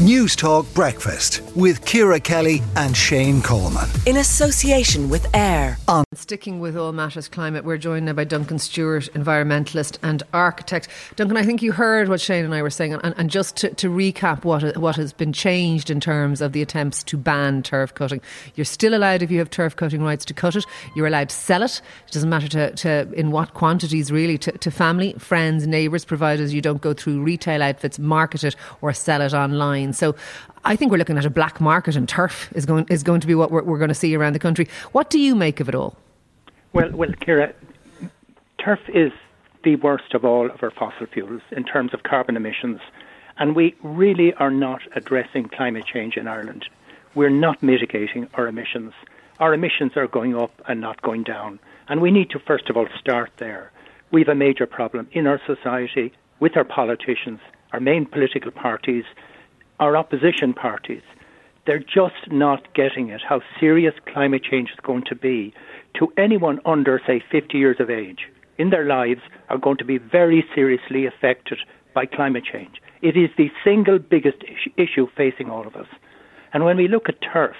Newstalk Breakfast with Ciara Kelly and Shane Coleman. In association with AIR. On Sticking with all matters climate, we're joined now by Duncan Stewart, environmentalist and architect. Duncan, I think you heard what Shane and I were saying, and, and just to, to, recap what what has been changed in terms of the attempts to ban turf cutting. You're still allowed, if you have turf cutting rights, to cut it. You're allowed to sell it. It doesn't matter to, to in what quantities, really, to, to family, friends, neighbours, providers you don't go through retail outfits, market it, or sell it online. So I think we're looking at a black market and turf is going is going to be what we're, we're going to see around the country. What do you make of it all? Well, well, Ciara, turf is the worst of all of our fossil fuels in terms of carbon emissions, and we really are not addressing climate change in Ireland. We're not mitigating our emissions. Our emissions are going up and not going down, and we need to first of all start there. We have a major problem in our society with our politicians, our main political parties, our opposition parties, they're just not getting it, how serious climate change is going to be to anyone under, say, 50 years of age in their lives are going to be very seriously affected by climate change. It is the single biggest issue facing all of us. And when we look at turf,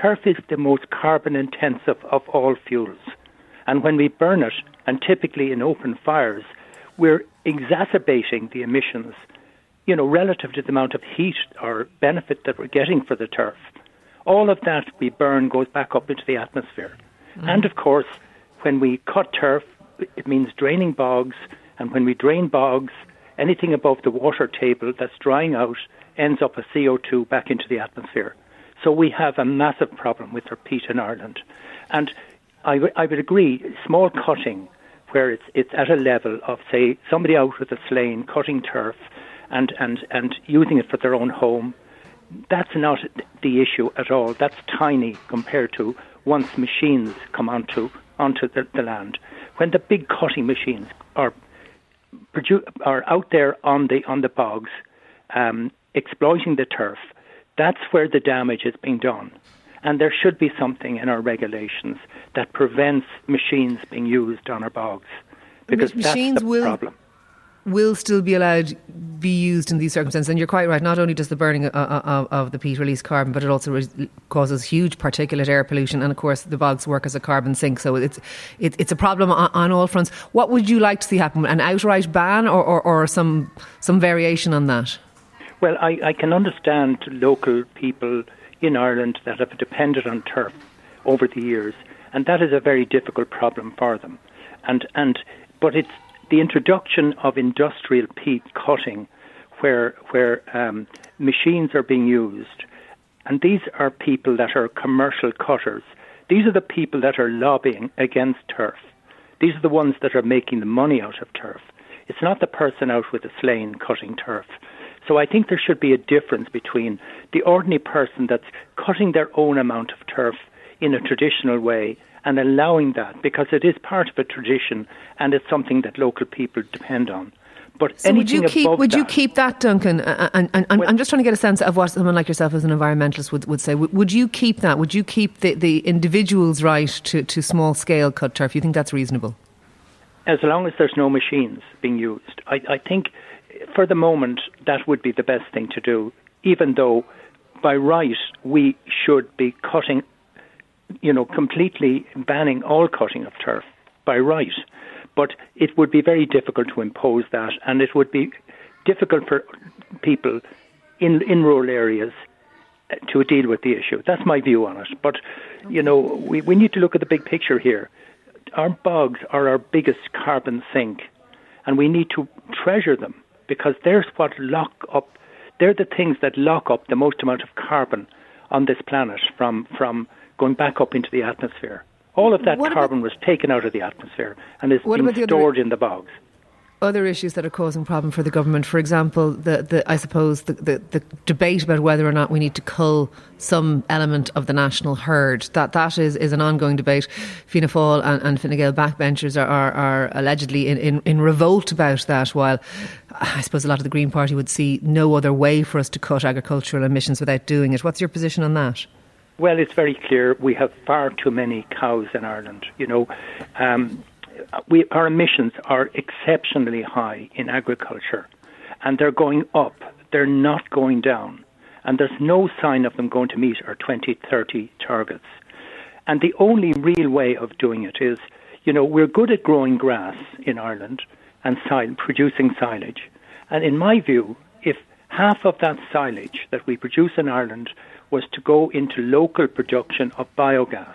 turf is the most carbon intensive of all fuels. And when we burn it, and typically in open fires, we're exacerbating the emissions you know, relative to the amount of heat or benefit that we're getting for the turf. All of that we burn goes back up into the atmosphere. Mm-hmm. And of course, when we cut turf, it means draining bogs, and when we drain bogs, anything above the water table that's drying out ends up as CO2 back into the atmosphere. So we have a massive problem with our peat in Ireland. And I, w- I would agree, small cutting, where it's, it's at a level of, say, somebody out with a slane cutting turf and, and, and using it for their own home, that's not the issue at all. That's tiny compared to once machines come onto onto the, the land. When the big cutting machines are produ- are out there on the on the bogs, um, exploiting the turf, that's where the damage is being done. And there should be something in our regulations that prevents machines being used on our bogs, because machines that's the will, problem will still be allowed be used in these circumstances. And you're quite right. Not only does the burning of, of, of the peat release carbon, but it also re- causes huge particulate air pollution. And of course, the bogs work as a carbon sink. So it's it, it's a problem on, on, all fronts. What would you like to see happen? An outright ban, or, or, or some some variation on that? Well, I, I can understand local people in Ireland that have depended on turf over the years, and that is a very difficult problem for them. And and but it's the introduction of industrial peat cutting, where where um, machines are being used, and these are people that are commercial cutters. These are the people that are lobbying against turf. These are the ones that are making the money out of turf. It's not the person out with a slane cutting turf. So I think there should be a difference between the ordinary person that's cutting their own amount of turf in a traditional way and allowing that because it is part of a tradition and it's something that local people depend on. But so would you keep would that, you keep that, Duncan? And, and, and well, I'm just trying to get a sense of what someone like yourself as an environmentalist would, would say. Would, would you keep that? Would you keep the, the individual's right to, to small scale cut turf? You think that's reasonable? As long as there's no machines being used, I, I think for the moment that would be the best thing to do. Even though by right we should be cutting you know, completely banning all cutting of turf by right. But it would be very difficult to impose that, and it would be difficult for people in in rural areas uh, to deal with the issue. That's my view on it. But you know, we, we need to look at the big picture here. Our bogs are our biggest carbon sink, and we need to treasure them because they're what lock up. They're the things that lock up the most amount of carbon on this planet from from going back up into the atmosphere. All of that what carbon about, was taken out of the atmosphere and is being stored in the bogs. Other issues that are causing problem for the government, for example, the, the I suppose the, the, the, debate about whether or not we need to cull some element of the national herd. That that is, is an ongoing debate. Fianna Fáil and, and Fine Gael backbenchers are, are, are allegedly in, in, in revolt about that, while I suppose a lot of the Green Party would see no other way for us to cut agricultural emissions without doing it. What's your position on that? Well, it's very clear we have far too many cows in Ireland. You know, um, we, our emissions are exceptionally high in agriculture, and they're going up. They're not going down. and there's no sign of them going to meet our 2030 targets. And the only real way of doing it is, you know, we're good at growing grass in Ireland and sil- producing silage. And in my view, if half of that silage that we produce in Ireland was to go into local production of biogas,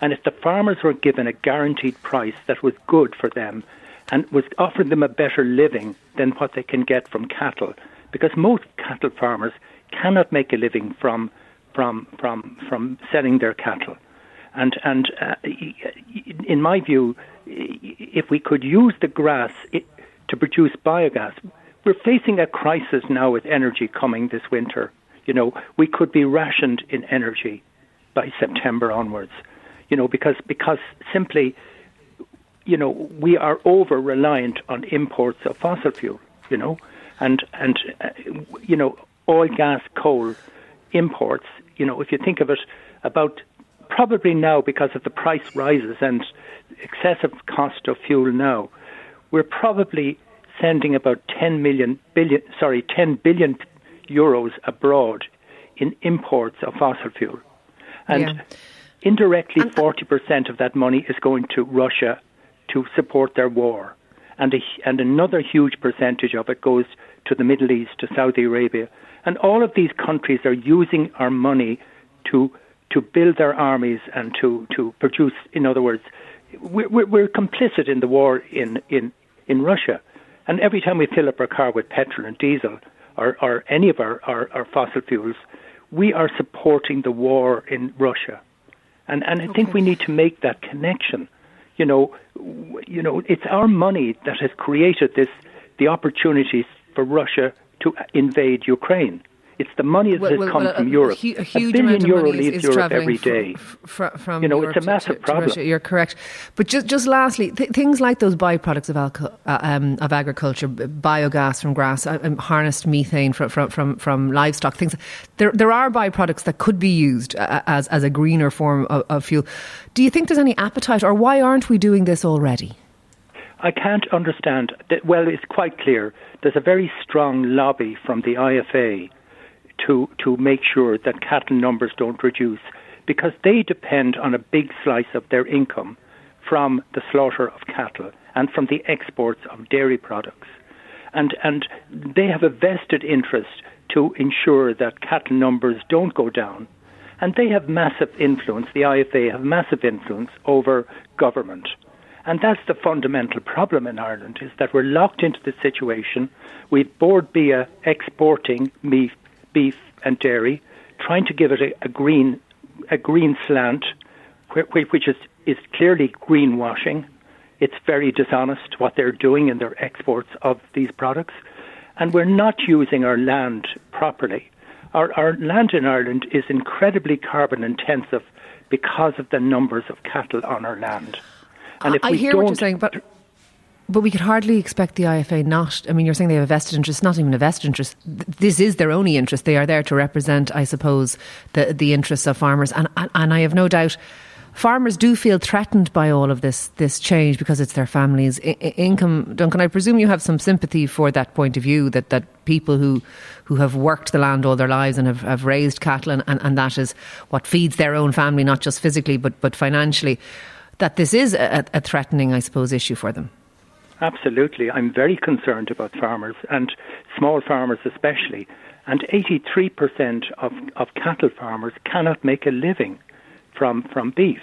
and if the farmers were given a guaranteed price that was good for them and was offering them a better living than what they can get from cattle, because most cattle farmers cannot make a living from from from from selling their cattle. And and uh, in my view, if we could use the grass to produce biogas, we're facing a crisis now with energy coming this winter. You know, we could be rationed in energy by September onwards. You know, because because simply, you know, we are over reliant on imports of fossil fuel. You know, and and uh, you know, oil, gas, coal imports. You know, if you think of it, about probably now because of the price rises and excessive cost of fuel now, we're probably sending about 10 million billion, sorry, 10 billion euros abroad in imports of fossil fuel. And yeah. indirectly, and, 40% of that money is going to Russia to support their war. And, a, and another huge percentage of it goes to the Middle East, to Saudi Arabia. And all of these countries are using our money to to build their armies and to, to produce, in other words, we're, we're complicit in the war in, in, in Russia. And every time we fill up our car with petrol and diesel or, or any of our, our, our fossil fuels, we are supporting the war in Russia. And, and I okay. think we need to make that connection. You know, you know, it's our money that has created this, the opportunities for Russia to invade Ukraine. It's the money that well, has well, come well, from a, Europe. A, a billion euro leaves Europe every day. From, from you know, Europe it's a massive to, problem. To You're correct. But just, just lastly, th- things like those byproducts of, alco- uh, um, of agriculture, biogas from grass, uh, um, harnessed methane from, from, from, from, livestock, things. There, there are byproducts that could be used uh, as, as a greener form of, of fuel. Do you think there's any appetite, or why aren't we doing this already? I can't understand. That, well, it's quite clear. There's a very strong lobby from the IFA to, to make sure that cattle numbers don't reduce because they depend on a big slice of their income from the slaughter of cattle and from the exports of dairy products. And, and they have a vested interest to ensure that cattle numbers don't go down. And they have massive influence, the IFA have massive influence over government. And that's the fundamental problem in Ireland, is that we're locked into the situation. We've Bord Bia exporting meat beef and dairy, trying to give it a, a green a green slant, which is is clearly greenwashing. It's very dishonest what they're doing in their exports of these products, and we're not using our land properly. Our, our land in Ireland is incredibly carbon intensive because of the numbers of cattle on our land. And if I we hear what you're saying, but but we could hardly expect the IFA not. I mean, you're saying they have a vested interest, not even a vested interest. This is their only interest. They are there to represent, I suppose, the the interests of farmers. And and, I have no doubt farmers do feel threatened by all of this this change because it's their families' I- income. Duncan, I presume you have some sympathy for that point of view that, that people who who have worked the land all their lives and have, have raised cattle and, and, and that is what feeds their own family, not just physically but but financially. That this is a, a threatening, I suppose, issue for them. Absolutely. I'm very concerned about farmers and small farmers especially. And 83% of, of cattle farmers cannot make a living from, from beef.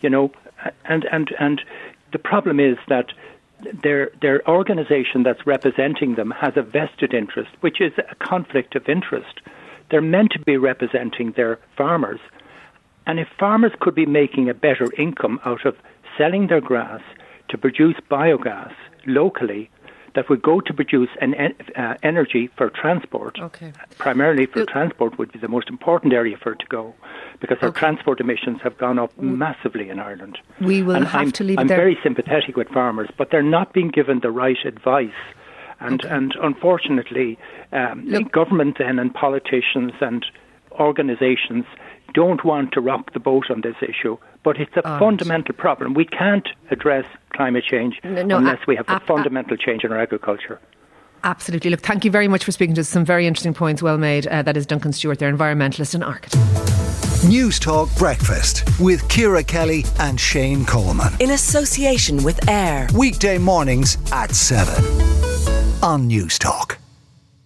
You know, and, and, and the problem is that their, their organization that's representing them has a vested interest, which is a conflict of interest. They're meant to be representing their farmers. And if farmers could be making a better income out of selling their grass to produce biogas locally that would go to produce an uh, energy for transport. Okay. Primarily for transport would be the most important area for it to go, because our transport emissions have gone up massively in Ireland. We will and have I'm, to leave I'm there. very sympathetic with farmers, but they're not being given the right advice. And okay. and unfortunately, um, government then and politicians and organisations don't want to rock the boat on this issue, but it's a fundamental problem. We can't address climate change no, no, unless we have a, a fundamental change in our agriculture. Absolutely. Look, thank you very much for speaking to us. Some very interesting points, well made. Uh, that is Duncan Stewart, their environmentalist and architect. Newstalk Breakfast with Ciara Kelly and Shane Coleman. In association with AIR. Weekday mornings at 7 on Newstalk.